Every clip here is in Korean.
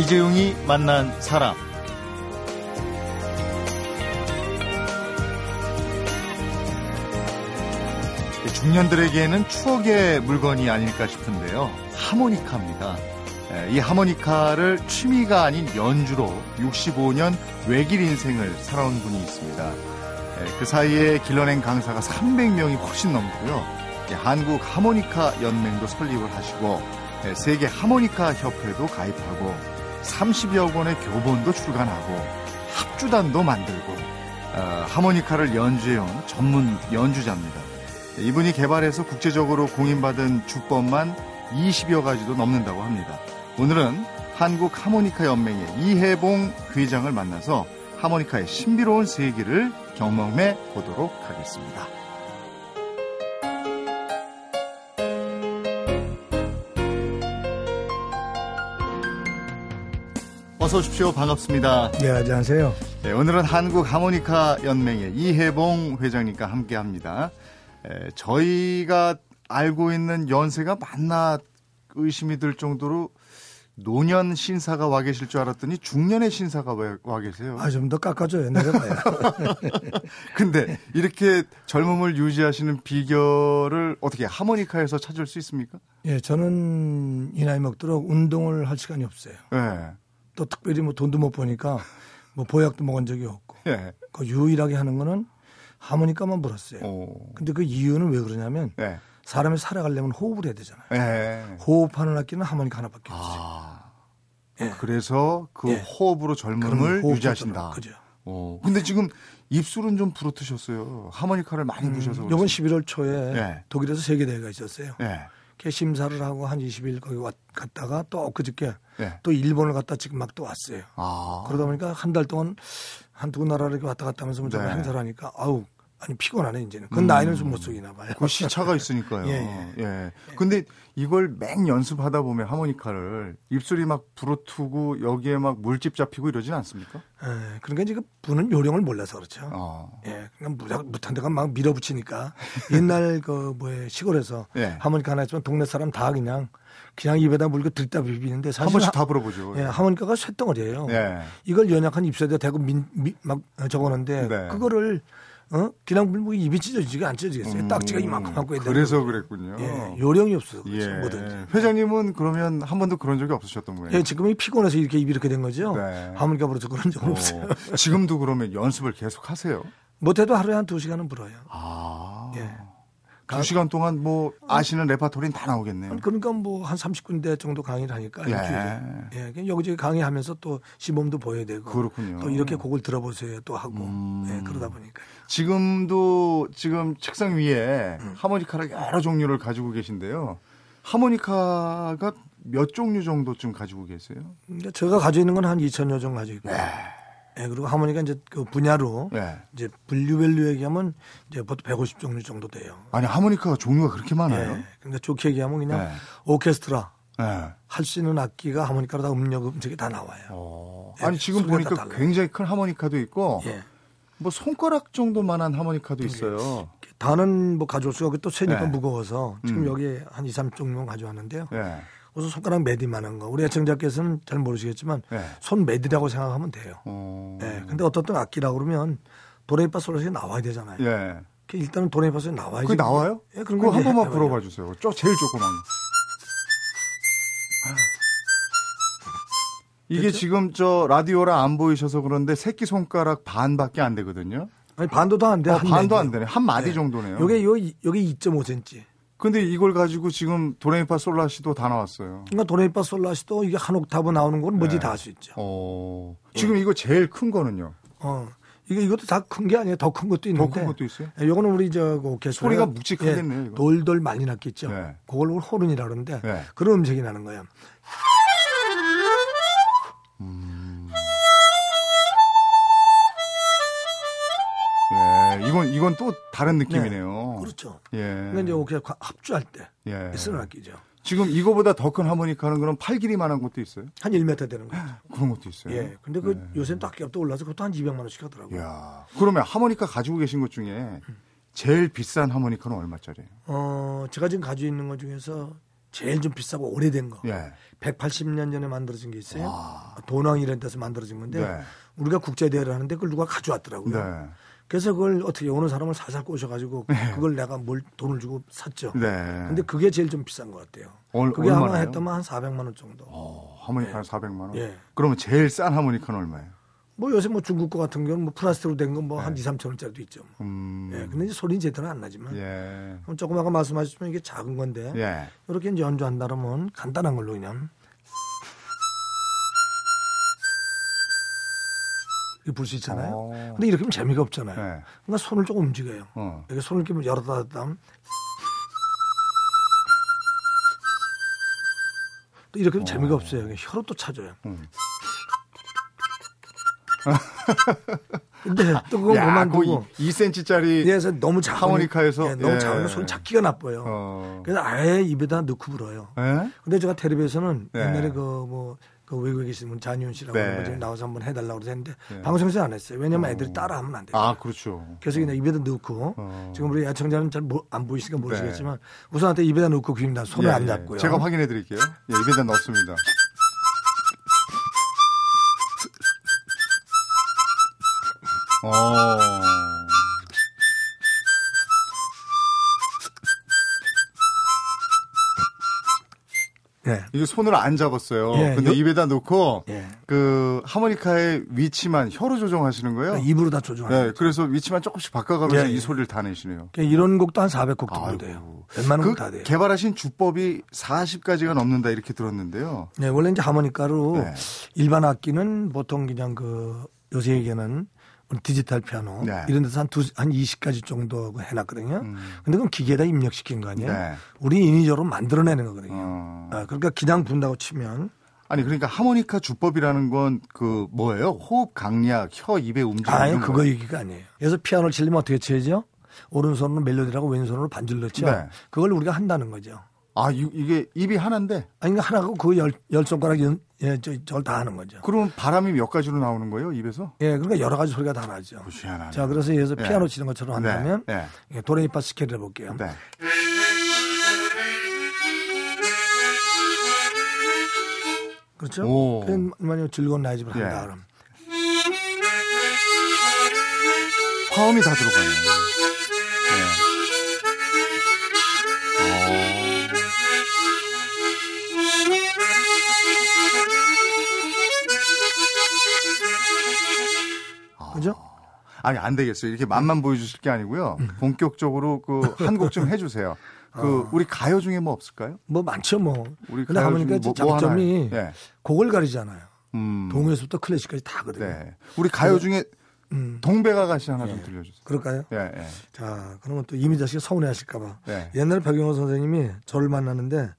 이재용이 만난 사람. 중년들에게는 추억의 물건이 아닐까 싶은데요. 하모니카입니다. 이 하모니카를 취미가 아닌 연주로 65년 외길 인생을 살아온 분이 있습니다. 그 사이에 길러낸 강사가 300명이 훨씬 넘고요. 한국 하모니카 연맹도 설립을 하시고 세계 하모니카 협회도 가입하고 30여 권의 교본도 출간하고 합주단도 만들고 어, 하모니카를 연주해온 전문 연주자입니다. 이분이 개발해서 국제적으로 공인받은 주법만 20여 가지도 넘는다고 합니다. 오늘은 한국 하모니카 연맹의 이해봉 회장을 만나서 하모니카의 신비로운 세계를 경험해 보도록 하겠습니다. 어서 오십시오. 반갑습니다. 네, 안녕하세요. 네, 오늘은 한국 하모니카 연맹의 이해봉 회장님과 함께 합니다. 에, 저희가 알고 있는 연세가 맞나 의심이 들 정도로 노년 신사가 와 계실 줄 알았더니 중년의 신사가 와 계세요. 아, 좀 더 깎아줘요. 내려가요. 근데 이렇게 젊음을 유지하시는 비결을 어떻게 하모니카에서 찾을 수 있습니까? 예, 저는 이 나이 먹도록 운동을 할 시간이 없어요. 예. 또 특별히 뭐 돈도 못 버니까 뭐 보약도 먹은 적이 없고. 예. 그 유일하게 하는 거는 하모니카만 불었어요. 오. 근데 그 이유는 왜 그러냐면 예. 사람이 살아가려면 호흡을 해야 되잖아요. 예. 호흡하는 악기는 하모니카 하나밖에 없어요. 아. 예. 그래서 그 예. 호흡으로 젊음을 유지하신다. 그죠. 어. 근데 지금 입술은 좀 부르트셨어요. 하모니카를 많이 음, 부셔서. 이번 11월 초에 예. 독일에서 세계 대회가 있었어요. 예. 심사를 하고 한 20일 거기 왔, 갔다가 또 엊그저께 예. 또 일본을 갔다 지금 막 또 왔어요. 아. 그러다 보니까 한 달 동안 한 두 나라를 이렇게 왔다 갔다 하면서 뭐 네. 행사를 하니까 아우 아니 피곤하네 이제는. 그 음. 나이는 좀 못 속이나 봐요. 그 시차가 있으니까요. 예, 예. 예. 근데 이걸 맹 연습하다 보면 하모니카를 입술이 막 부러트고 여기에 막 물집 잡히고 이러진 않습니까? 예. 그러니까 지금 부는 요령을 몰라서 그렇죠. 어. 예. 그냥 무작 무탄 데가 막 밀어붙이니까 옛날 그 뭐에 시골에서 예. 하모니카 하나 있으면 동네 사람 다 그냥 그냥 입에다 물고 들다 비비는데 사실 한 번씩 다 불어보죠. 예, 하모니카가 쇳덩어리예요. 예. 이걸 연약한 입술에다 대고 민, 민, 막 적어놓는데 네. 그거를 어? 그냥 뭐 입이 찢어지지가 안 찢어지겠어요. 음, 딱지가 이만큼 하고 있다. 그래서 그랬군요. 예, 요령이 없어서 그렇죠. 예. 뭐든지. 회장님은 그러면 한 번도 그런 적이 없으셨던 거예요? 예, 지금이 피곤해서 이렇게 입이 이렇게 된 거죠. 네. 하모니카 불어서 그런 적은 어, 없어요. 지금도 그러면 연습을 계속 하세요? 못해도 하루에 한 두 시간은 불어요. 아. 예. 두 시간 동안 뭐 아시는 레파토리는 다 나오겠네요. 그러니까 뭐 한 30군데 정도 강의를 하니까 예. 예. 여기저기 강의하면서 또 시범도 보여야 되고 그렇군요. 또 이렇게 곡을 들어보세요 또 하고 음. 예, 그러다 보니까 지금도 지금 책상 위에 음. 하모니카를 여러 종류를 가지고 계신데요. 하모니카가 몇 종류 정도쯤 가지고 계세요? 제가 가지고 있는 건 한 2천여 종 가지고 있고요. 네. 예, 그리고 하모니카 이제 그 분야로 네. 이제 분류별로 얘기하면 이제 보통 150 종류 정도 돼요. 아니 하모니카가 종류가 그렇게 많아요? 네. 그러니까 좋게 얘기하면 그냥 네. 오케스트라 네. 할수 있는 악기가 하모니카로 다 음력 음색이 다 나와요. 어. 아니 지금 보니까 굉장히 큰 하모니카도 있고 예. 뭐 손가락 정도만한 하모니카도 있어요. 다는 뭐 가져올 수가 없고 또 세니까 네. 무거워서 지금 음. 여기 한 2, 3종류 가져왔는데요. 네. 우선 손가락 매디만한 거. 우리 애청자께서는 잘 모르시겠지만 네. 손 매디라고 생각하면 돼요. 어... 네. 근데 어떤 떤 악기라고 그러면 도레미파 솔라시 나와야 되잖아요. 예. 일단은 도레미파 솔라시 나와야지. 그게 나와요? 예, 그런 거한 번만 불어봐 주세요. 저 제일 조그만. 이게 됐죠? 지금 저 라디오라 안 보이셔서 그런데 새끼 손가락 반밖에 안 되거든요. 아니 반도 안 돼. 어, 반도 안 되네. 한 마디 네. 정도네요. 요게 요 여기 2.5cm. 근데 이걸 가지고 지금 도레미파 솔라시도 다 나왔어요. 그러니까 도레미파 솔라시도 이게 한 옥타브 나오는 건 뭐지 네. 다할 수 있죠. 어. 지금 예. 이거 제일 큰 거는요. 어. 이게 이것도 다 큰 게 아니에요. 더 큰 것도 있는데. 더 큰 것도 있어요? 예, 요거는 우리 저 오케스트라 소리가 묵직하겠네요. 예, 돌돌 많이 났겠죠. 네. 그걸 호른이라 그러는데 네. 그런 음색이 나는 거예요. 이건 이건 또 다른 느낌이네요. 네, 그렇죠. 예. 근데 이제 그냥 합주할 때 예. 쓰는 악기죠. 지금 이거보다 더 큰 하모니카는 그럼 팔 길이만한 것도 있어요? 한 1m 되는 거죠. 그런 것도 있어요. 예. 근데 그 네. 요새는 또 악기가 또 올라서 그것도 한 200만 원씩 하더라고요. 야. 그러면 하모니카 가지고 계신 것 중에 제일 비싼 하모니카는 얼마짜리예요? 어, 제가 지금 가지고 있는 것 중에서 제일 좀 비싸고 오래된 거. 예. 180년 전에 만들어진 게 있어요. 와. 도낭 이런 데서 만들어진 건데 네. 우리가 국제 대회를 하는데 그걸 누가 가져왔더라고요. 네. 그래서 그걸 어떻게 오는 사람을 사살 꼬셔가지고 네. 그걸 내가 뭘 돈을 주고 샀죠. 네. 근데 그게 제일 좀 비싼 것 같아요. 얼, 그게 얼마나요? 아마 했다면 한 400만 원 정도. 어, 하모니카 네. 400만 원? 예. 그러면 제일 싼 하모니카는 얼마예요? 뭐 요새 뭐 중국 거 같은 경우는 뭐 플라스틱으로 된 건 뭐한 네. 2, 3천 원짜리도 있죠. 뭐. 음. 예. 근데 이제 소리는 제대로 안 나지만. 예. 조금 아까 말씀하셨지만 이게 작은 건데. 예. 이렇게 이제 연주한다면 간단한 걸로 그냥. 불수 있잖아요. 오. 어. 근데 이렇게 하면 재미가 없잖아요. 네. 그러니까 손을 조금 움직여요. 어. 이렇게 손을 이렇게 열었다 닫다 하면 또 이렇게 하면 어. 재미가 없어요. 혀로 또 찾아요. 음. 근데 또 그거 그만두고 2cm짜리 그래서 너무 작은 하모니카에서 예, 너무 예. 작으면 손 잡기가 나빠요. 어. 그래서 아예 입에다 넣고 불어요. 예? 근데 제가 텔레비에서는 예. 옛날에 그 뭐 그 외국에 계신 분 잔윤 씨라고 네. 지 나와서 한번 해달라고 그래서 했는데 네. 방송에서 안 했어요. 왜냐면 어. 애들이 따라하면 안 돼요. 아 그렇죠. 그래서 그냥 입에다 넣고 어. 지금 우리 애청자는 잘 안 보이시니까 모르시겠지만 네. 우선한테 입에다 넣고 그입니다. 손을 예, 안 예. 잡고요. 제가 확인해 드릴게요. 예, 입에다 넣습니다. 어. 이게 손으로 안 잡았어요. 예, 근데 요... 입에다 놓고 예. 그 하모니카의 위치만 혀로 조정하시는 거예요? 네, 입으로 다 조정하는 네, 그래서 위치만 조금씩 바꿔가면서 예, 이 소리를 다 내시네요. 그러니까 이런 곡도 한 400곡 정도 돼요. 웬만한 그다 돼요. 개발하신 주법이 40가지가 넘는다 이렇게 들었는데요. 네, 원래 이제 하모니카로 네. 일반 악기는 보통 그냥 그 요새 얘기하는 디지털 피아노 네. 이런 데서 한 두, 한 20가지 정도 해놨거든요. 음. 근데 그건 기계에다 입력시킨 거 아니에요? 네. 우리 인위적으로 만들어내는 거거든요. 어. 아, 그러니까 그냥 분다고 치면 아니 그러니까 하모니카 주법이라는 건 그 뭐예요? 호흡 강약, 혀 입의 움직임. 아니 그거 얘기가 아니에요. 그래서 피아노를 치려면 어떻게 쳐야죠? 오른손으로 멜로디라고 왼손으로 반줄 넣죠. 네. 그걸 우리가 한다는 거죠. 아, 이, 게 입이 하나인데? 아니, 하나고 그 열, 열 손가락 연, 예, 저, 저걸 다 하는 거죠. 그럼 바람이 몇 가지로 나오는 거예요, 입에서? 예, 그러니까 여러 가지 소리가 다 나죠. 희한하네. 자, 그래서 예서 예. 피아노 치는 것처럼 한다면, 네. 네. 예, 도레미파 스케일을 해볼게요. 네. 그렇죠? 만약 즐거운 라이즈를 한다, 예. 그럼. 화음이 다 들어가요. 그죠? 아니 안 되겠어요. 이렇게 맛만 보여주실 게 아니고요. 본격적으로 그 한 곡 좀 해주세요. 그 어. 우리 가요 중에 뭐 없을까요? 뭐 많죠 뭐. 우리 근데 하모니까 뭐, 뭐 장점이 네. 곡을 가리잖아요. 음. 동요에서부터 클래식까지 다거든요. 네. 우리 가요 중에 음. 동백아 가시 하나 좀 예. 들려주세요. 그럴까요? 예, 예. 자, 그러면 또 이미자 씨가 서운해하실까봐. 예. 옛날에 박영호 선생님이 저를 만났는데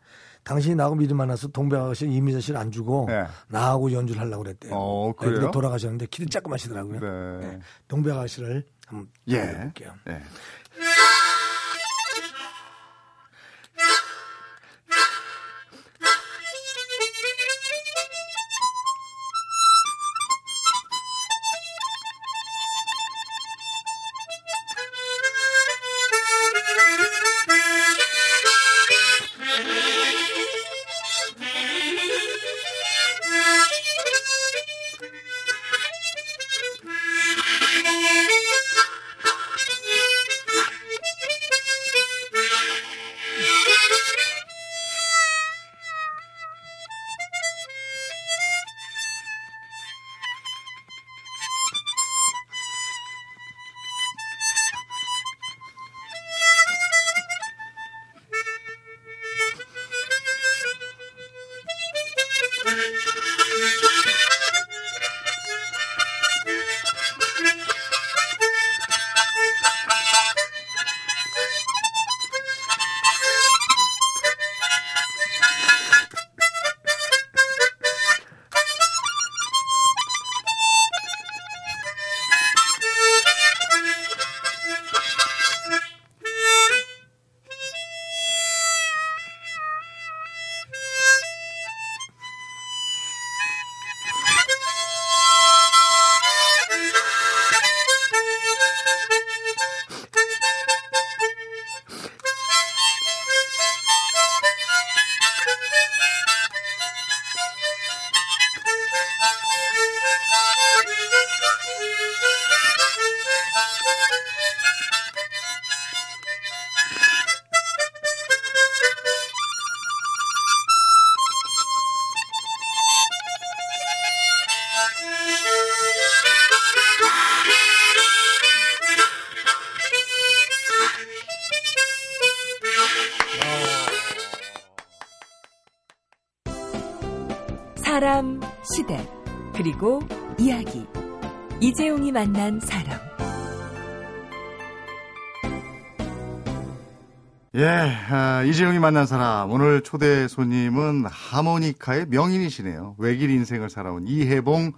당신이 나하고 미리 만나서 동백아가 씨 이미자 씨를 안 주고 네. 나하고 연주를 하려고 그랬대요. 어, 그래요? 네, 돌아가셨는데 키를 조금 하시더라고요. 네. 네. 동백아가 씨를 한번 예. 해볼게요. 예. 그리고 이야기. 이재용이 만난 사람. 예, 아, 이재용이 만난 사람. 오늘 초대 손님은 하모니카의 명인이시네요. 외길 인생을 살아온 이해봉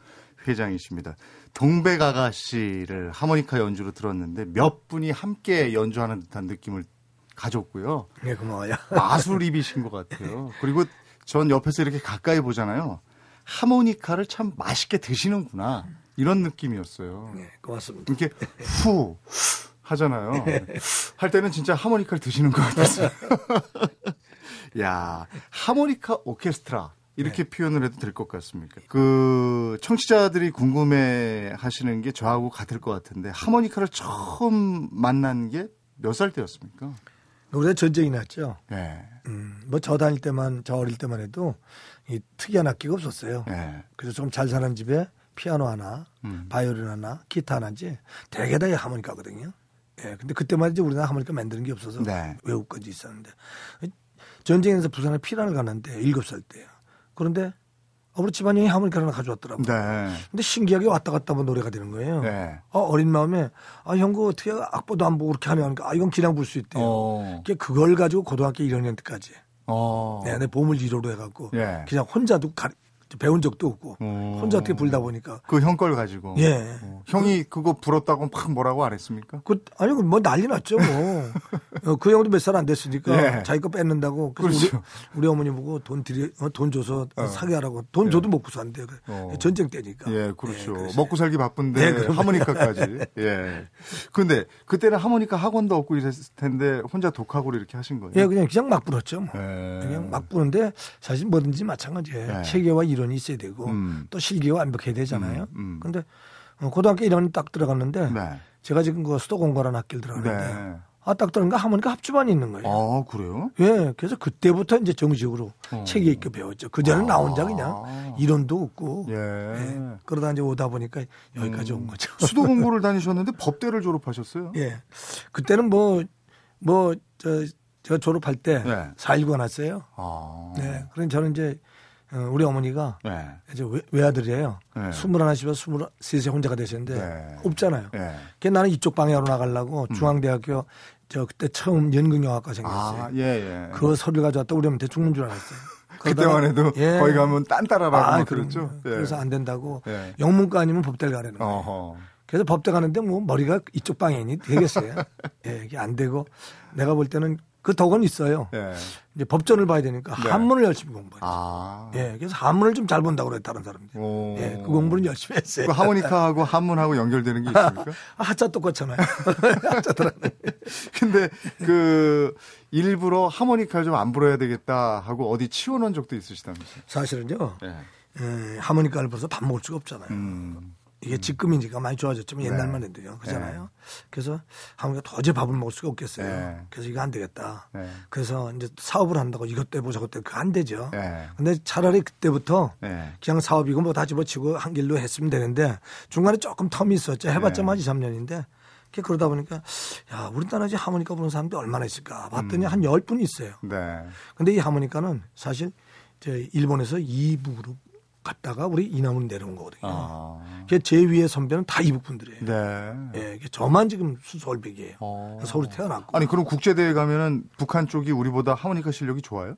회장이십니다. 동백 아가씨를 하모니카 연주로 들었는데 몇 분이 함께 연주하는 듯한 느낌을 가졌고요. 네, 고마워요. 마술입이신 것 같아요. 그리고 전 옆에서 이렇게 가까이 보잖아요. 하모니카를 참 맛있게 드시는구나. 이런 느낌이었어요. 네, 고맙습니다. 이렇게 후 하잖아요. 할 때는 진짜 하모니카를 드시는 것 같았어요. 야, 하모니카 오케스트라. 이렇게 네. 표현을 해도 될 것 같습니까? 그 청취자들이 궁금해 하시는 게 저하고 같을 것 같은데 하모니카를 처음 만난 게 몇 살 때였습니까? 우리가 전쟁이 났죠. 네. 음, 뭐 저 다닐 때만 저 어릴 때만 해도 이 특이한 악기가 없었어요. 네. 그래서 좀 잘 사는 집에 피아노 하나, 음. 바이올린 하나, 기타 하나인지 대개 다 하모니카거든요. 예. 근데 그때만 이제 우리나라 하모니카 만드는 게 없어서 네. 외국 건지 있었는데 전쟁에서 부산에 피난을 갔는데 일곱 살 때요. 그런데 우리 집안이 하모니카를 하나 가져왔더라고요. 네. 근데 신기하게 왔다 갔다 하면 노래가 되는 거예요. 네. 어, 어린 마음에 아, 형그 어떻게 악보도 안 보고 그렇게 하면 아, 이건 그냥 불수 있대요. 어. 그걸 가지고 고등학교 1학년 때까지. 어. 네, 내 보물 1호로 해갖고 예. 그냥 혼자도 가, 배운 적도 없고 오. 혼자 어떻게 불다 보니까 그 형 걸 가지고 예 어. 형이 그 거 불었다고 막 뭐라고 안 했습니까? 그 아니 뭐 난리 났죠 뭐 어, 그 형도 몇 살 안 됐으니까 예. 자기 거 뺏는다고 그래서 그렇죠. 우리, 우리 어머니 보고 돈 드리 어, 돈 줘서 어. 사게 하라고 돈 예. 줘도 먹고 산대 어. 전쟁 때니까 예 그렇죠 예, 먹고 살기 바쁜데 네, 하모니카까지 예 근데 그때는 하모니카 학원도 없고 이랬을 텐데 혼자 독학으로 이렇게 하신 거예요? 예 그냥 그냥 막 불었죠 뭐 예. 그냥 막 부는데 사실 뭐든지 마찬가지예요 예. 체계와 이론 이론이 있어야 되고 음. 또 실기가 완벽해야 되잖아요. 음, 음. 근데 어, 고등학교 1학년 딱 들어갔는데 네. 제가 지금 그 수도 공과라는 학교를 들어갔는데 네. 아, 딱 들어가 하모니카 합주반이 있는 거예요. 아, 그래요? 예. 그래서 그때부터 이제 정식으로 어. 책에 있게 배웠죠. 그 전에 아. 나 혼자 그냥 이론도 없고. 예. 예. 그러다 이제 오다 보니까 여기까지 온 음. 거죠. 수도 공부를 다니셨는데 법대를 졸업하셨어요? 예. 그때는 뭐, 뭐, 저, 제가 졸업할 때 네. 4.19가 났어요. 아. 네. 그럼 저는 이제 어, 우리 어머니가 네. 이제 외 아들이에요. 네. 21집에 23세 혼자가 되셨는데 네. 없잖아요. 네. 그 나는 이쪽 방향으로 나가려고 음. 중앙대학교 저 그때 처음 연극영화과 생겼어요. 아, 예, 예. 그 서류를 가져왔다 우리 엄마한테 죽는 줄 알았어요. 그때만 해도 예. 거기 가면 딴따라라고 아, 그랬죠. 예. 그래서 안 된다고 예. 영문과 아니면 법대를 가라는 거예요. 어허. 그래서 법대 가는데 뭐 머리가 이쪽 방향이 되겠어요. 예, 이게 안 되고 내가 볼 때는 그 덕은 있어요. 예. 이제 법전을 봐야 되니까 네. 한문을 열심히 공부했죠. 아. 예, 그래서 한문을 좀 잘 본다고 그래 다른 사람들. 오. 예, 그 공부는 열심히 했어요. 그 하모니카하고 한문하고 연결되는 게 있습니까? 아, 하자 똑같잖아요. 하자더라네. 근데 그 일부러 하모니카를 좀 안 불어야 되겠다 하고 어디 치워놓은 적도 있으시다면서요? 사실은요. 예. 예, 하모니카를 불어서 밥 먹을 수가 없잖아요. 음. 이게 직금이니까 많이 좋아졌지만 네. 옛날만 해도요. 그잖아요. 네. 그래서 한우가 도저히 밥을 먹을 수가 없겠어요. 네. 그래서 이거 안 되겠다. 네. 그래서 이제 사업을 한다고 이것도 해보 저것도 해보 안 되죠. 네. 근데 차라리 그때부터 네. 그냥 사업이고 뭐 다 집어치고 한 길로 했으면 되는데 중간에 조금 텀이 있었죠. 해봤자 만 2, 3년인데 그러다 보니까 야 우리나라 에 하모니카 부는 사람들이 얼마나 있을까 봤더니 음. 한 10분 있어요. 네. 근데 이 하모니카는 사실 이제 일본에서 이북으로 갔다가 우리 이남으로 내려온 거거든요. 아. 제 위에 선배는 다 이북 분들이에요. 네. 예, 저만 지금 수서울백이에요. 어. 서울에 태어났고. 아니 그럼 국제대회 가면은 북한 쪽이 우리보다 하모니카 실력이 좋아요?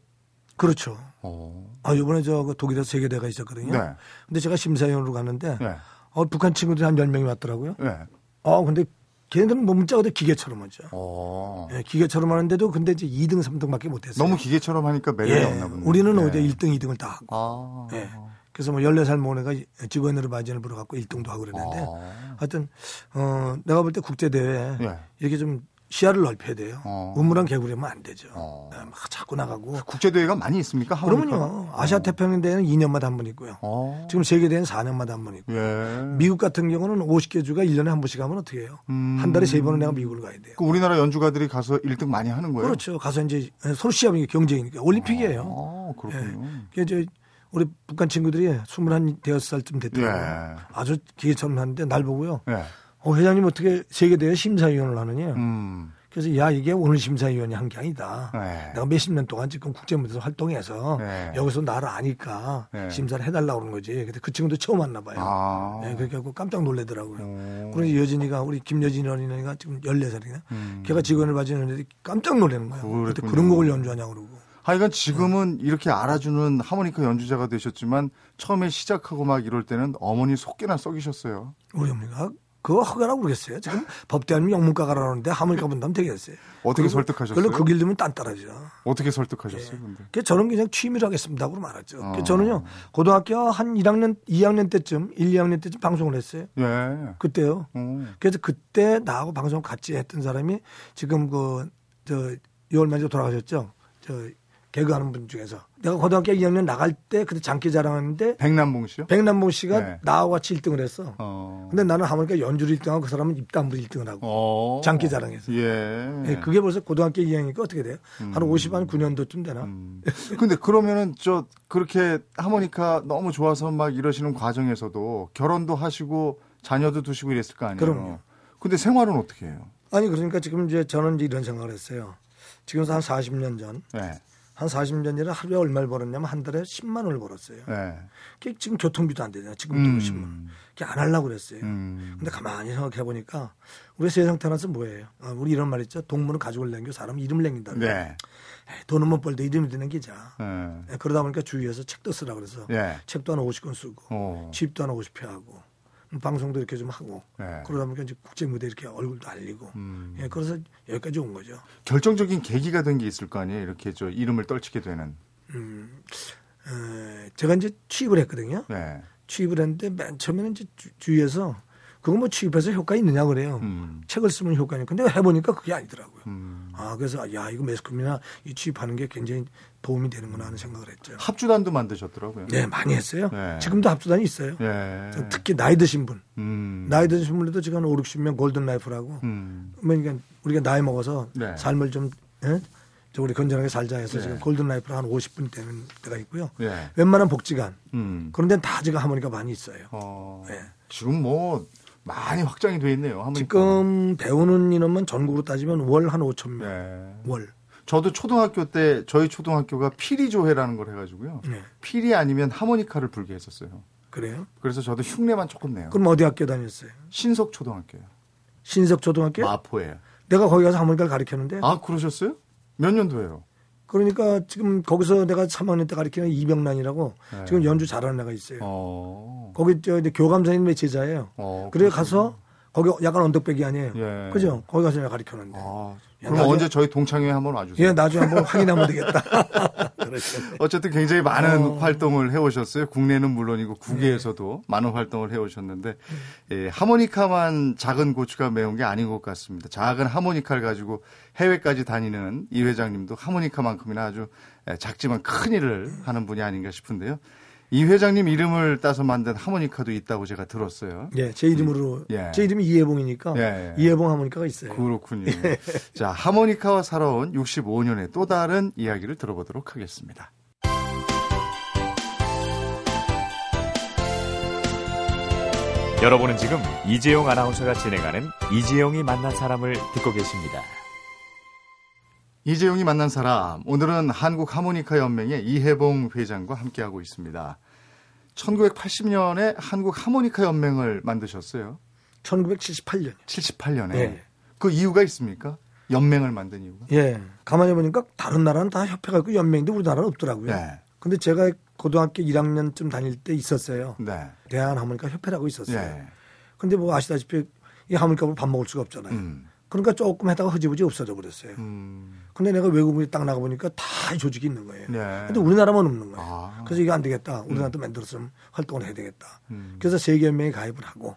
그렇죠. 어. 아 이번에 저그 독일에서 세계대회가 있었거든요. 네. 근데 제가 심사위원으로 갔는데 네. 어, 북한 친구들이 한 10명이 왔더라고요. 네. 아 근데 걔네들은 뭐 문자가 돼 기계처럼 하죠. 어. 예, 기계처럼 하는데도 근데 이제 2등, 3등밖에 못했어요. 너무 기계처럼 하니까 매력이 예, 없나 보네. 우리는 예. 어제 1등, 2등을 다 하고. 아. 예. 그래서 뭐 14살 모네가 직원으로 바지를 불어갖고 1등도 하고 그랬는데 아. 하여튼, 어, 내가 볼 때 국제대회 예. 이렇게 좀 시야를 넓혀야 돼요. 어. 우물한 개구리면 안 되죠. 어. 네, 막 자꾸 나가고. 국제대회가 많이 있습니까? 그러면요. 아시아 태평양대회는 2년마다 한 번 있고요. 어. 지금 세계대회는 4년마다 한 번 있고요. 예. 미국 같은 경우는 50개 주가 1년에 한 번씩 가면 어떻게 해요? 음. 한 달에 세 번은 내가 미국을 가야 돼요. 그 우리나라 연주가들이 가서 1등 많이 하는 거예요? 그렇죠. 가서 이제 서로 시합이 경쟁이니까 올림픽이에요. 아, 그렇군요. 예. 그래서 우리 북한 친구들이 21, 대여섯 살쯤 됐더라고요. 예. 아주 기계처럼 하는데 날 보고요. 예. 어, 회장님 어떻게 세계대회 심사위원을 하느냐. 음. 그래서 야 이게 오늘 심사위원이 한 게 아니다. 네. 내가 몇십 년 동안 지금 국제무대에서 활동해서 네. 여기서 나를 아니까 네. 심사를 해달라고 그런 거지. 근데 그 친구도 처음 만나 봐요. 아. 네, 그렇게 하고 깜짝 놀래더라고요. 그러니 여진이가 우리 김여진이 어린이가 지금 14살이나 음. 걔가 직원을 봐주는데 깜짝 놀라는 거야. 그때 그런 곡을 연주하냐고 그러고. 하여간 지금은 이렇게 알아주는 하모니카 연주자가 되셨지만 처음에 시작하고 막 이럴 때는 어머니 속개나 썩이셨어요. 우리 어머니가 그거 허가라고 그러겠어요. 지금 법대하면 영문과 가 라는데 하모니카 분다면 되겠어요. 어떻게 설득하셨어요? 그걸로 그길 들면 딴 따라죠. 어떻게 설득하셨어요? 예. 근데? 저는 그냥 취미로 하겠습니다. 고 말았죠. 어. 저는요 고등학교 한 1학년, 2학년 때쯤, 1, 2학년 때쯤 방송을 했어요. 예. 그때요. 음. 그래서 그때 나하고 방송 같이 했던 사람이 지금 그 저 6월 말에 돌아가셨죠. 저 개그하는 분 중에서 내가 고등학교 2학년 나갈 때 그때 장기 자랑하는데 백남봉 씨요? 백남봉 씨가 네. 나와 같이 1등을 했어. 어. 근데 나는 하모니카 연주를 1등하고 그 사람은 입단부 1등을 하고 어. 장기 자랑에서. 예. 네, 그게 벌써 고등학교 2학년이니까 어떻게 돼요? 음. 한 50, 한 9년도쯤 되나? 음. 근데 그러면은 저 그렇게 하모니카 너무 좋아서 막 이러시는 과정에서도 결혼도 하시고 자녀도 두시고 이랬을 거 아니에요? 그럼요. 근데 생활은 어떻게 해요? 아니 그러니까 지금 이제 저는 이제 이런 생각을 했어요. 지금서 한 40년 전. 네. 한 40년 전에 하루에 얼마를 벌었냐면 한 달에 10만 원을 벌었어요. 네. 지금 교통비도 안 되잖아요. 지금도 음. 10만 원. 그게 안 하려고 그랬어요. 음. 근데 가만히 생각해 보니까 우리 세상 태어나서 뭐예요? 어, 우리 이런 말 있죠. 동물은 가족을 남겨 사람 이름을 남긴다. 네. 돈은 못 벌도 이름이 되는 게자. 네. 예, 그러다 보니까 주위에서 책도 쓰라 그래서 네. 책도 한 50권 쓰고 어. 집도 한 50회 하고 방송도 이렇게 좀 하고 네. 그러다 보니까 이제 국제 무대 이렇게 얼굴도 알리고 음. 예, 그래서 여기까지 온 거죠. 결정적인 계기가 된 게 있을 거 아니에요. 이렇게 저 이름을 떨치게 되는. 음, 에, 제가 이제 취입을 했거든요. 네. 취입을 했는데 맨 처음에는 이제 주, 주위에서 그거 뭐 취입해서 효과 있느냐 그래요. 음. 책을 쓰면 효과냐. 근데 해보니까 그게 아니더라고요. 음. 아, 그래서 야, 이거 매스컴이나 이 취입하는 게 굉장히 도움이 되는구나 하는 생각을 했죠. 합주단도 만드셨더라고요. 네, 많이 했어요. 네. 지금도 합주단이 있어요. 네. 특히 나이 드신 분. 음. 나이 드신 분들도 지금 한 5, 60명 golden life라고. 음. 그러니까 우리가 나이 먹어서 네. 삶을 좀, 예? 우리 건전하게 살자 해서 네. 지금 golden life로 한 50분 되는 데가 있고요. 네. 웬만한 복지관. 음. 그런 데는 다 지금 하모니카 많이 있어요. 어. 네. 지금 뭐 많이 확장이 돼 있네요. 하모니카. 지금 배우는 인원만 전국으로 따지면 월 한 5천 명. 네. 월. 저도 초등학교 때 저희 초등학교가 피리조회라는 걸 해가지고요. 네. 피리 아니면 하모니카를 불게 했었어요. 그래요? 그래서 저도 흉내만 조금 내요. 그럼 어디 학교 다녔어요? 신석 초등학교요. 신석 초등학교? 마포에 내가 거기 가서 하모니카를 가르쳤는데. 아 그러셨어요? 몇 년도예요? 그러니까 지금 거기서 내가 3학년 때 가르치는 이병란이라고 네. 지금 연주 잘하는 애가 있어요. 어. 거기 저 이제 교감선생님의 제자예요. 어, 그래 가서 거기 약간 언덕배기 아니에요. 예. 그죠? 거기 가서 내가 가르쳤는데. 아, 그럼 나중에, 언제 저희 동창회 한번 와주세요. 예, 나중에 한번 확인하면 되겠다. 어쨌든 굉장히 많은 어. 활동을 해오셨어요. 국내는 물론이고 국외에서도 네. 많은 활동을 해오셨는데 예, 하모니카만 작은 고추가 매운 게 아닌 것 같습니다. 작은 하모니카를 가지고 해외까지 다니는 이 회장님도 하모니카만큼이나 아주 예, 작지만 큰 일을 하는 분이 아닌가 싶은데요. 이 회장님 이름을 따서 만든 하모니카도 있다고 제가 들었어요. 예, 제 이름으로. 예. 제 이름이 이해봉이니까 예, 예. 이해봉 하모니카가 있어요. 그렇군요. 예. 자, 하모니카와 살아온 65년의 또 다른 이야기를 들어보도록 하겠습니다. 여러분은 지금 이재용 아나운서가 진행하는 이재용이 만난 사람을 듣고 계십니다. 이재용이 만난 사람 오늘은 한국 하모니카 연맹의 이해봉 회장과 함께하고 있습니다. 1980년에 한국 하모니카 연맹을 만드셨어요. 1978년. 78년에. 네. 그 이유가 있습니까? 연맹을 만든 이유가? 예. 가만히 보니까 다른 나라는 다 협회가 있고 연맹인데 우리나라는 없더라고요. 네. 근데 제가 고등학교 1학년쯤 다닐 때 있었어요. 네. 대한 하모니카 협회라고 있었어요. 네. 근데 뭐 아시다시피 이 하모니카로 밥 먹을 수가 없잖아요. 음. 그러니까 조금 하다가 흐지부지 없어져 버렸어요. 음. 근데 내가 외국에 딱 나가 보니까 다 조직이 있는 거예요. 네. 근데 우리나라만 없는 거예요. 아. 그래서 이거 안 되겠다. 우리나라도 음. 만들었으면 활동을 해야 되겠다. 음. 그래서 세계연맹에 가입을 하고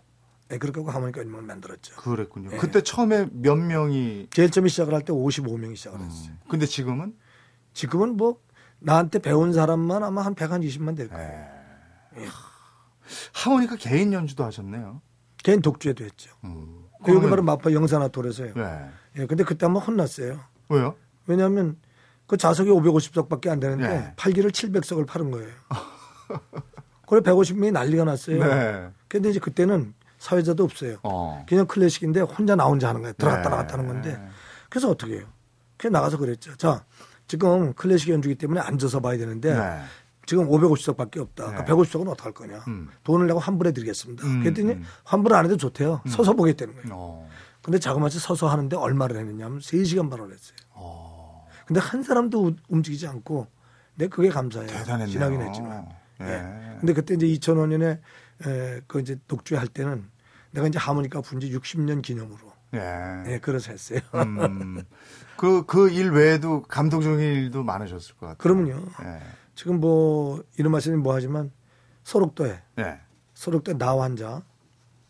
네, 그렇게 하고 하모니카 연맹을 만들었죠. 그랬군요. 네. 그때 처음에 몇 명이 제일 처음에 시작을 할 때 55명이 시작을 음. 했어요. 근데 지금은 지금은 뭐 나한테 배운 사람만 아마 한 120만 될 거예요. 네. 예. 하모니카 개인 연주도 하셨네요. 개인 독주에도 했죠. 음. 그 여기 바로 마포 영산아톨에서요. 네. 예, 근데 그때 한번 혼났어요. 왜요? 왜냐하면 그 좌석이 550석밖에 안 되는데 네. 8기를 700석을 파는 거예요. 그래 150명이 난리가 났어요. 네. 근데 이제 그때는 사회자도 없어요. 어. 그냥 클래식인데 혼자 나 혼자 하는 거예요. 들어갔다 네. 나갔다 하는 건데 그래서 어떻게 해요? 그냥 나가서 그랬죠. 자, 지금 클래식 연주기 때문에 앉아서 봐야 되는데 네. 지금 550석밖에 없다. 그러니까 네. 150석은 어떡할 거냐. 음. 돈을 내고 환불해 드리겠습니다. 음, 그랬더니 음. 환불 안 해도 좋대요. 음. 서서 보겠다는 거예요. 어. 근데 자그마치 서서 하는데 얼마를 했느냐면 3시간 반을 했어요. 어. 근데 한 사람도 움직이지 않고 내 그게 감사해요. 대단했네요. 지나긴 했지만. 예. 예. 근데 그때 이제 2005년에 에, 그 이제 독주할 때는 내가 이제 하모니카 분지 60년 기념으로 예. 예, 그래서 했어요. 음, 그, 그 일 외에도 감동적인 일도 많으셨을 것 같아요. 그러면요. 예. 지금 뭐, 이런 말씀이 뭐 하지만, 소록도에, 예. 소록도에 나 환자,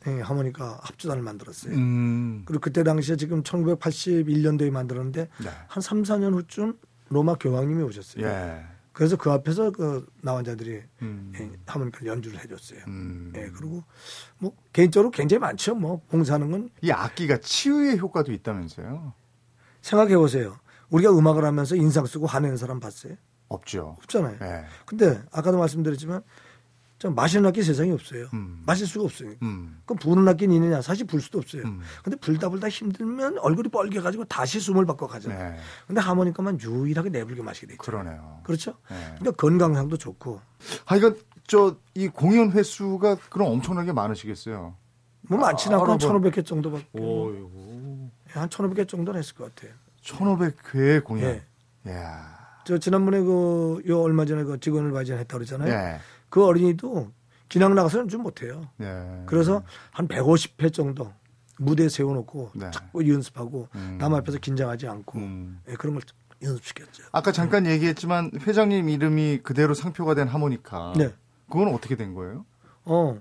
예, 하모니카 합주단을 만들었어요. 음. 그리고 그때 당시에 지금 1981년도에 만들었는데, 네. 한 3, 4년 후쯤 로마 교황님이 오셨어요. 예. 그래서 그 앞에서 그 나환자들이 음. 예, 하모니카를 연주를 해줬어요. 음. 예, 그리고 뭐 개인적으로 굉장히 많죠. 뭐 봉사하는 건 이 악기가 치유의 효과도 있다면서요? 생각해 보세요. 우리가 음악을 하면서 인상 쓰고 화내는 사람 봤어요? 없죠. 없잖아요. 네. 근데 아까도 말씀드렸지만 좀 마시는 악기 세상에 없어요. 음. 마실 수가 없어요. 음. 그럼 부는 악기는 있느냐? 사실 불 수도 없어요. 음. 근데 불다 불다 힘들면 얼굴이 뻘개가지고 다시 숨을 바꿔 가잖아요. 네. 근데 하모니카만 유일하게 내불게 마시게 되죠. 그러네요. 그렇죠? 네. 그러니까 건강상도 좋고. 아, 이건 저이 공연 횟수가 그럼 엄청나게 많으시겠어요. 뭐 많지는 않고 아, 한 1,500회 정도밖에. 오, 한 1,500회 정도는 했을 것 같아요. 1,500회 공연. 예. 야. 저 지난번에 그 요 얼마 전에 그 직원을 발전했다 그러잖아요. 예. 그 어린이도 기낭 나가서는 좀 못해요. 네. 그래서 한 150회 정도 무대에 세워놓고 네. 자꾸 연습하고 음. 남 앞에서 긴장하지 않고 음. 네, 그런 걸 연습시켰죠. 아까 잠깐 얘기했지만 회장님 이름이 그대로 상표가 된 하모니카. 네. 그건 어떻게 된 거예요? 어,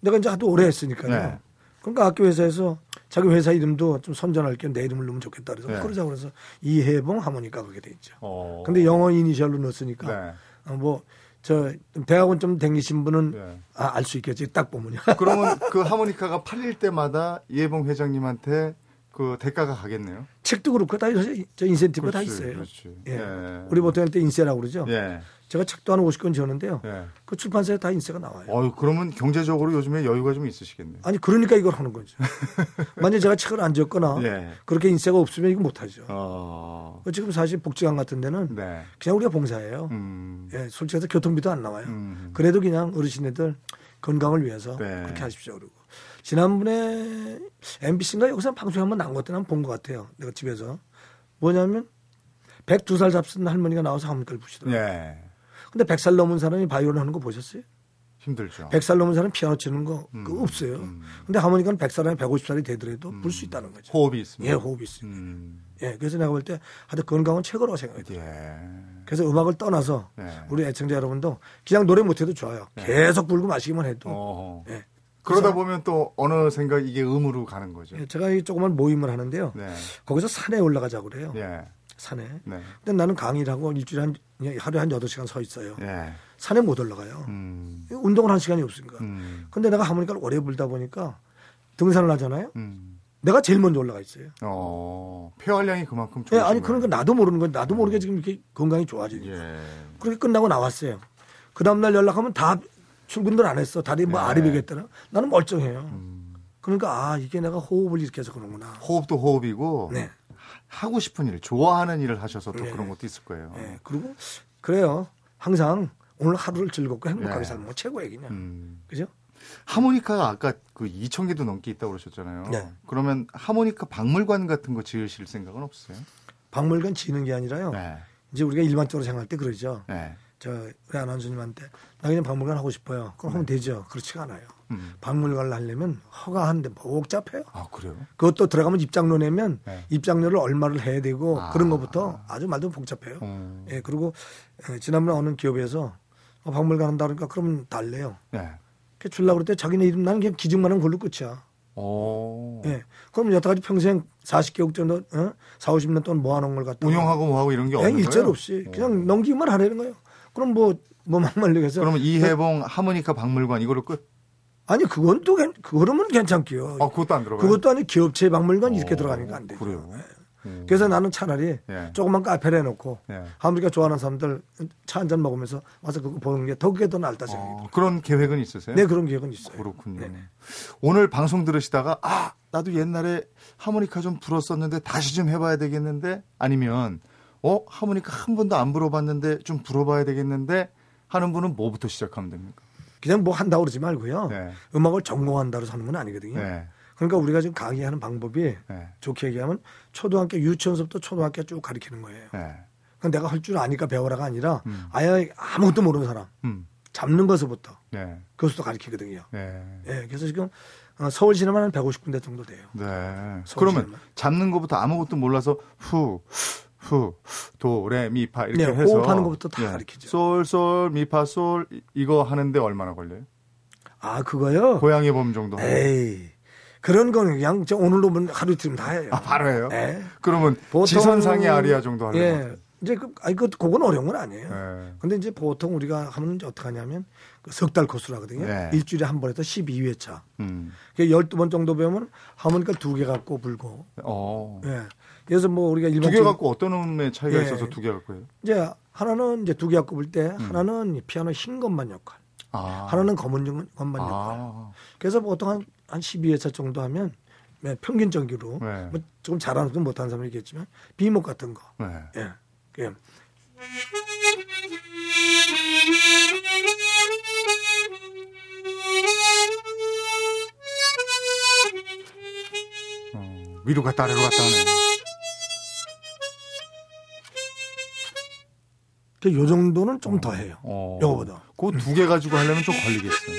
내가 이제 하도 오래 했으니까요. 네. 그러니까 학교 회사에서 자기 회사 이름도 좀 선전할 겸내 이름을 넣으면 좋겠다 그래서 네. 그러자 그래서 이해봉 하모니카 그게 돼 있죠. 어. 근데 영어 이니셜로 넣었으니까 네. 어, 뭐저 대학원 좀 댕기신 분은 네. 아, 알 수 있겠지. 딱 보면요. 그러면 그 하모니카가 팔릴 때마다 이해봉 회장님한테 그 대가가 가겠네요. 책도 그렇고 다 저 인센티브 그렇지, 다 있어요. 그렇지. 예. 예. 우리 보통 할 때 인세라고 그러죠. 예. 제가 책도 한 50권 지었는데요. 예. 그 출판사에 다 인세가 나와요. 어, 그러면 경제적으로 요즘에 여유가 좀 있으시겠네요. 아니 그러니까 이걸 하는 거죠. 만약 제가 책을 안 지었거나 예. 그렇게 인세가 없으면 이거 못 하죠. 어. 지금 사실 복지관 같은 데는 네. 그냥 우리가 봉사해요. 음. 예, 솔직히 해서 교통비도 안 나와요. 음. 그래도 그냥 어르신들 건강을 위해서 네. 그렇게 하십시오. 그러고 지난번에 MBC인가 여기서 방송에 한번 나온 것도 한번 본것 같아요. 내가 집에서. 뭐냐면 102살 잡순 할머니가 나와서 하모니카를 부시더라고요. 네. 근데 100살 넘은 사람이 바이올린 하는 거 보셨어요? 힘들죠. 100살 넘은 사람 피아노 치는 거 음, 없어요. 음. 근데 하모니카는 100살이 150살이 되더라도 음. 불수 있다는 거죠. 호흡이 있습니다. 예, 호흡이 있습니다. 음. 예, 그래서 내가 볼 때 하여튼 건강은 최고라고 생각해요. 예. 그래서 음악을 떠나서 예. 우리 애청자 여러분도 그냥 노래 못해도 좋아요. 예. 계속 불고 마시기만 해도. 어허. 예. 그러다 보면 또 어느 생각 이게 음으로 가는 거죠. 예, 제가 이 조그만 모임을 하는데요. 네. 거기서 산에 올라가자고 그래요. 예. 산에. 네. 근데 나는 강의를 하고 일주일에 한, 하루에 한 8시간 서 있어요. 예. 산에 못 올라가요. 음. 운동을 할 시간이 없으니까. 음. 근데 내가 하모니카를 오래 불다 보니까 등산을 하잖아요. 음. 내가 제일 먼저 올라가 있어요. 어, 폐활량이 그만큼 좋아. 예, 아니 그러니까 나도 모르는 건 나도 모르게 지금 이렇게 건강이 좋아지니까. 예. 그렇게 끝나고 나왔어요. 그 다음날 연락하면 다 출근들 안 했어. 다리 뭐 네. 아리베겠더라. 나는 멀쩡해요. 음. 그러니까 아 이게 내가 호흡을 이렇게 해서 그런구나. 호흡도 호흡이고 네. 하고 싶은 일, 좋아하는 일을 하셔서 또 네. 그런 것도 있을 거예요. 네. 그리고 그래요. 항상 오늘 하루를 즐겁고 행복하게 네. 살면 뭐 최고의 얘기냐. 음. 그죠? 하모니카가 아까 그 2천 개도 넘게 있다고 그러셨잖아요. 네. 그러면 하모니카 박물관 같은 거 지으실 생각은 없어요? 박물관 지는 게 아니라요. 네. 이제 우리가 일반적으로 생각할 때 그러죠. 네. 저 우리 아나운서님한테 나 그냥 박물관 하고 싶어요. 그럼 하면 네. 되죠. 그렇지가 않아요. 음. 박물관을 하려면 허가하는데 복잡해요. 아 그래요? 그것도 들어가면 입장료 내면 네. 입장료를 얼마를 해야 되고 아. 그런 것부터 아주 말도 복잡해요. 음. 예 그리고 예, 지난번에 어느 기업에서 어, 박물관 한다 그러니까 그러면 달래요. 네. 그 줄라 그럴 때 자기네 이름 나는 그냥 기증만 하면 걸로 끝이야. 오. 예. 그럼 여태까지 평생 40개국 정도, 어? 4, 50년 동안 모아놓은 걸 갖다. 운영하고 뭐하고 이런 게 없는 거예요? 일절 없이. 그냥 오. 넘기기만 하라는 거예요. 그럼 뭐, 뭐 막말리겠어. 그러면 이해봉 하모니카 박물관 이걸로 끝? 아니, 그건 또, 그거라면 괜찮게요. 아, 그것도 안 들어가요? 그것도 아니 기업체 박물관 이렇게 오, 들어가니까 안 되죠. 그래요? 네. 음. 그래서 나는 차라리 예. 조그만 카페를 해놓고 예. 하모니카 좋아하는 사람들 차 한 잔 먹으면서 와서 그거 보는 게 더 그게 더 낫다 생각합니다. 어, 그런 계획은 있으세요? 네, 그런 계획은 있어요. 그렇군요. 네네. 오늘 방송 들으시다가 아 나도 옛날에 하모니카 좀 불었었는데 다시 좀 해봐야 되겠는데 아니면 어 하모니카 한 번도 안 불어봤는데 좀 불어봐야 되겠는데 하는 분은 뭐부터 시작하면 됩니까? 그냥 뭐 한다고 그러지 말고요. 네. 음악을 전공한다고 사는 건 아니거든요. 네. 그러니까 우리가 지금 강의하는 방법이 네. 좋게 얘기하면 초등학교 유치원서부터 초등학교 쭉 가르치는 거예요. 네. 그러니까 내가 할 줄 아니까 배워라가 아니라 음. 아예 아무것도 모르는 사람 음. 잡는 것부터 네. 그것부터 가르치거든요. 네. 네. 그래서 지금 어, 서울 시내만 한 150군데 정도 돼요. 네. 그러면 시내만. 잡는 것부터 아무것도 몰라서 후 후, 도, 레, 미, 파 이렇게 네, 해서 호흡하는 것부터 다 네. 가르치죠. 솔, 솔, 미, 파, 솔 이거 하는데 얼마나 걸려요? 아 그거요? 고양이 봄 정도. 에이. 그런 거는 그냥 저 오늘 오면 하루 이틀 다 해요. 아, 바로 해요? 네. 그러면 보통, 지선상의 아리아 정도 하는 예. 거 이제 그, 아니, 그, 그건 어려운 건 아니에요. 네. 근데 이제 보통 우리가 하면 이제 어떻게 하냐면 그 석달 코스로 하거든요. 네. 일주일에 한번 해서 12회차. 음. 12번 정도 배우면 하모니카 두개 갖고 불고. 어. 예. 그래서 뭐 우리가 일반 두개 갖고 어떤 음의 차이가 예. 있어서 두 개 갖고 해요? 이제 하나는 이제 두 개 갖고 불때 음. 하나는 피아노 흰 것만 역할. 아. 하나는 검은 것만 아. 역할. 그래서 보통 한, 한 12회차 정도 하면 네, 평균적으로 네. 뭐 조금 잘하는 분 못하는 사람이 있겠지만 비목 같은 거. 네. 예. 예. 어, 위로 갔다 아래로 갔다 하네. 요 정도는 좀 더 해요. 어. 요거보다. 그두개 가지고 하려면 좀 걸리겠어요.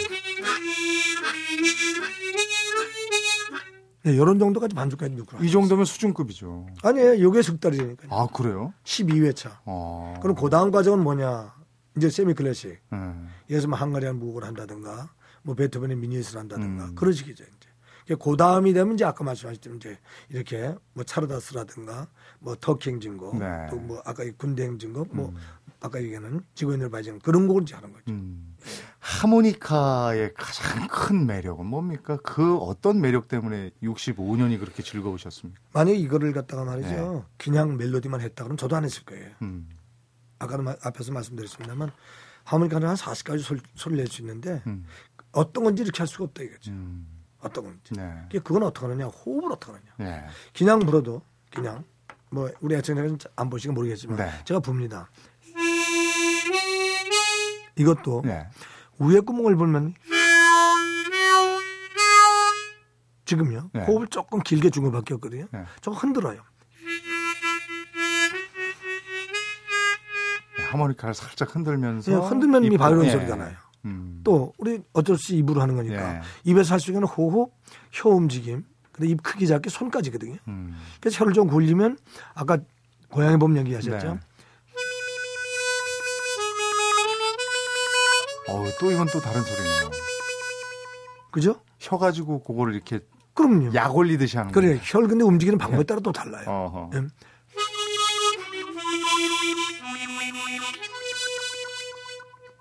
네, 이런 정도까지 만족까지 넣고. 이 정도면 수준급이죠. 아니에요. 요게 석달이니까. 아, 그래요? 12회차. 아. 그럼 그 다음 과정은 뭐냐? 이제 세미 클래식. 음. 예를 들면 한가리안 무곡을 한다든가, 뭐 베토벤의 미니에스를 한다든가, 음. 그런 식이죠, 이제. 그 다음이 되면 이제 아까 말씀하셨던 이제 이렇게 뭐 차르다스라든가 뭐 터키 행진곡 네. 또뭐 아까 군대 행진곡 뭐 음. 아까 얘기하는 지구인을 발전 그런 곡을 하는 거죠. 음. 하모니카의 가장 큰 매력은 뭡니까? 그 어떤 매력 때문에 65년이 그렇게 즐거우셨습니까? 만약에 이거를 갖다가 말이죠. 네. 그냥 멜로디만 했다 그러면 저도 안 했을 거예요. 음. 아까도 앞에서 말씀드렸습니다만 하모니카는 한 40가지 소리, 소리를 낼 수 있는데 음. 어떤 건지 이렇게 할 수가 없다 이거죠. 음. 어떤 건지. 네. 그건 어떻게 하느냐 호흡을 어떻게 하느냐. 네. 그냥 불어도 그냥 뭐 우리 애청자는 안 보시면 모르겠지만 네. 제가 봅니다. 이것도 네. 위에 구멍을 불면 지금요 네. 호흡을 조금 길게 준 것밖에 없거든요. 네. 조금 흔들어요. 네, 하모니카를 살짝 흔들면서 네, 흔들면 이미 바이올린 소리가 나요. 음. 또 우리 어쩔 수 입으로 하는 거니까 입에서 할 수 있는 호흡, 혀 움직임, 근데 입 크기 작게 손까지거든요. 음. 그래서 혀를 좀 굴리면 아까 고양이 봄 얘기하셨죠. 어, 또 이건 또 다른 소리네요. 그죠? 혀 가지고 그거를 이렇게 그럼요. 약 올리듯이 하는 거예요. 그래, 혀를 근데 움직이는 방법에 예. 따라 또 달라요. 어허. 네.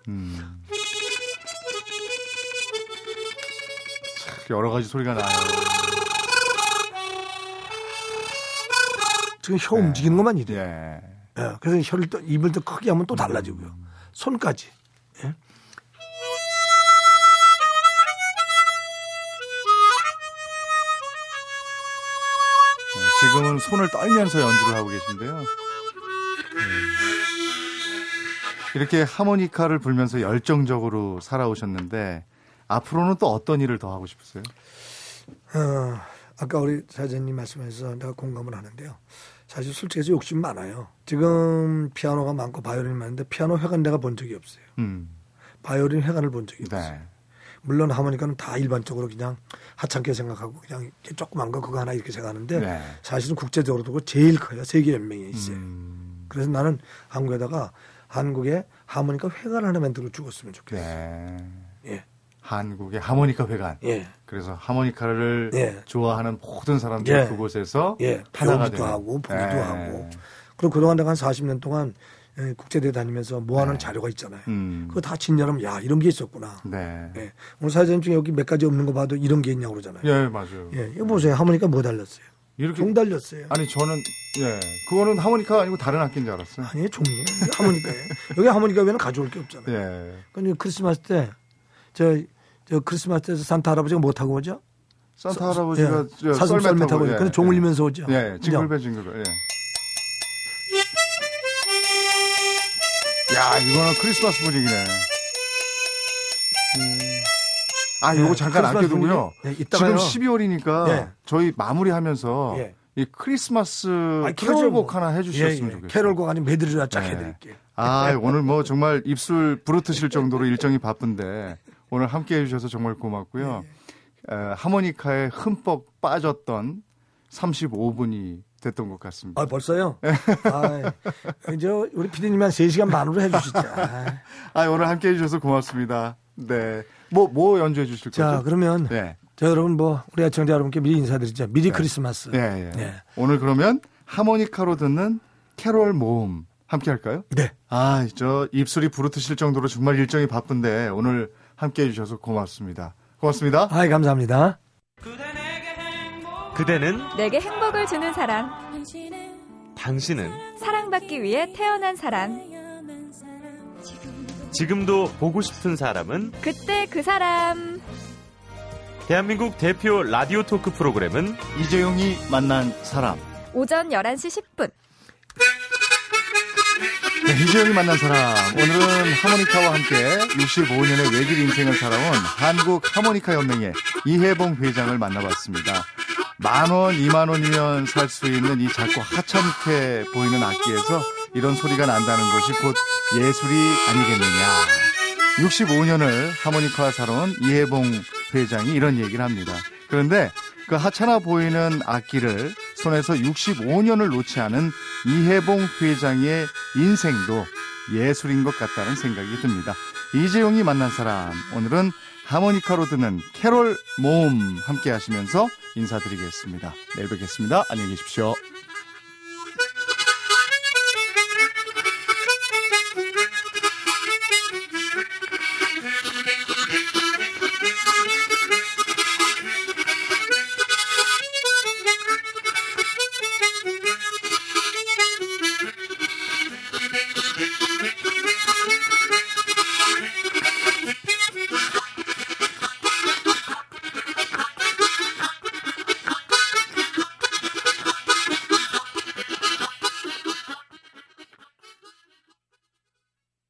음. 여러 가지 소리가 나요. 지금 혀 네. 움직이는 것만 이래요. 예. 예. 그래서 혀를 또 입을 더 크게 하면 또 달라지고요. 음. 손까지. 예? 지금은 손을 떨면서 연주를 하고 계신데요. 네. 이렇게 하모니카를 불면서 열정적으로 살아오셨는데 앞으로는 또 어떤 일을 더 하고 싶으세요? 어, 아까 우리 사장님 말씀해서 내가 공감을 하는데요. 사실 솔직히 욕심 많아요. 지금 피아노가 많고 바이올린이 많은데 피아노 회관 내가 본 적이 없어요. 음. 바이올린 회관을 본 적이 네. 없어요. 물론 하모니카는 다 일반적으로 그냥 하찮게 생각하고 그냥 조그만 거 그거 하나 이렇게 생각하는데 네. 사실은 국제적으로도 제일 커요. 세계 연맹에 있어요. 음. 그래서 나는 한국에다가 한국에 하모니카 회관 하나 만들어 죽었으면 좋겠어요. 네. 예. 한국의 하모니카 회관. 예. 그래서 하모니카를 예. 좋아하는 모든 사람들 예. 그곳에서 예. 배우기도 하고 보기도 네. 하고. 그리고 그동안 내가 한 40년 동안 예, 국제대회 다니면서 모아놓은 네. 자료가 있잖아요. 음. 그거 다 진열하면 야 이런 게 있었구나. 네. 예. 오늘 사회자님 중에 여기 몇 가지 없는 거 봐도 이런 게 있냐고 그러잖아요. 예, 맞아요. 예, 이거 보세요. 하모니카 뭐 달랐어요? 이렇게 종 달렸어요. 아니 저는 예 그거는 하모니카가 아니고 다른 악기인 줄 알았어요. 아니 종이에요. 하모니카예요. 여기 하모니카 외에는 가져올 게 없잖아요. 예. 그러니까 크리스마스 때저 저 크리스마스 때 산타 할아버지가 뭐 타고 오죠? 산타 할아버지가 예, 사슴 썰매 타고 예, 오니까 종을 울면서 오죠. 예? 징글벨 징글벨. 예. 야, 이거는 크리스마스 분위기네. 음. 아, 요거 예, 잠깐 아껴두고요. 예, 이따가요. 지금 12월이니까 예. 저희 마무리하면서 예. 이 크리스마스 아니, 캐롤곡 그러죠, 하나 뭐. 해주셨으면 예, 예. 좋겠어요. 캐롤곡 아니면 메들리라 쫙 네. 해드릴게요. 아, 오늘 뭐 정말 입술 부르트실 정도로 일정이 바쁜데 오늘 함께 해주셔서 정말 고맙고요. 네. 에, 하모니카에 흠뻑 빠졌던 35분이 됐던 것 같습니다. 아 벌써요? 아, 이제 우리 피디님이 한 3시간 반으로 해주시죠. 아. 아, 오늘 함께 해주셔서 고맙습니다. 네. 뭐, 뭐 연주해 주실 자 거죠? 그러면 네. 자 여러분 뭐 우리 애청자 여러분께 미리 인사드리죠. 미리 크리스마스. 네, 예. 네. 오늘 그러면 하모니카로 듣는 캐롤 모음 함께 할까요? 네. 아, 저 입술이 부르트실 정도로 정말 일정이 바쁜데 오늘 함께 해주셔서 고맙습니다. 고맙습니다. 아이 감사합니다. 그대는 내게 행복을 주는 사람, 당신은 사랑받기 위해 태어난 사람, 지금도 보고 싶은 사람은 그때 그 사람. 대한민국 대표 라디오 토크 프로그램은 이재용이 만난 사람. 오전 11시 10분. 네, 이재용이 만난 사람. 오늘은 하모니카와 함께 65년의 외길 인생을 살아온 한국 하모니카 연맹의 이혜봉 회장을 만나봤습니다. 만 원, 이만 원이면 살 수 있는 이 작고 하찮게 보이는 악기에서 이런 소리가 난다는 것이 곧 예술이 아니겠느냐. 65년을 하모니카와 살아온 이혜봉 회장이 이런 얘기를 합니다. 그런데 그 하찮아 보이는 악기를 손에서 65년을 놓지 않은 이혜봉 회장의 인생도 예술인 것 같다는 생각이 듭니다. 이재용이 만난 사람, 오늘은 하모니카로 듣는 캐롤 모음 함께 하시면서 인사드리겠습니다. 내일 뵙겠습니다. 안녕히 계십시오.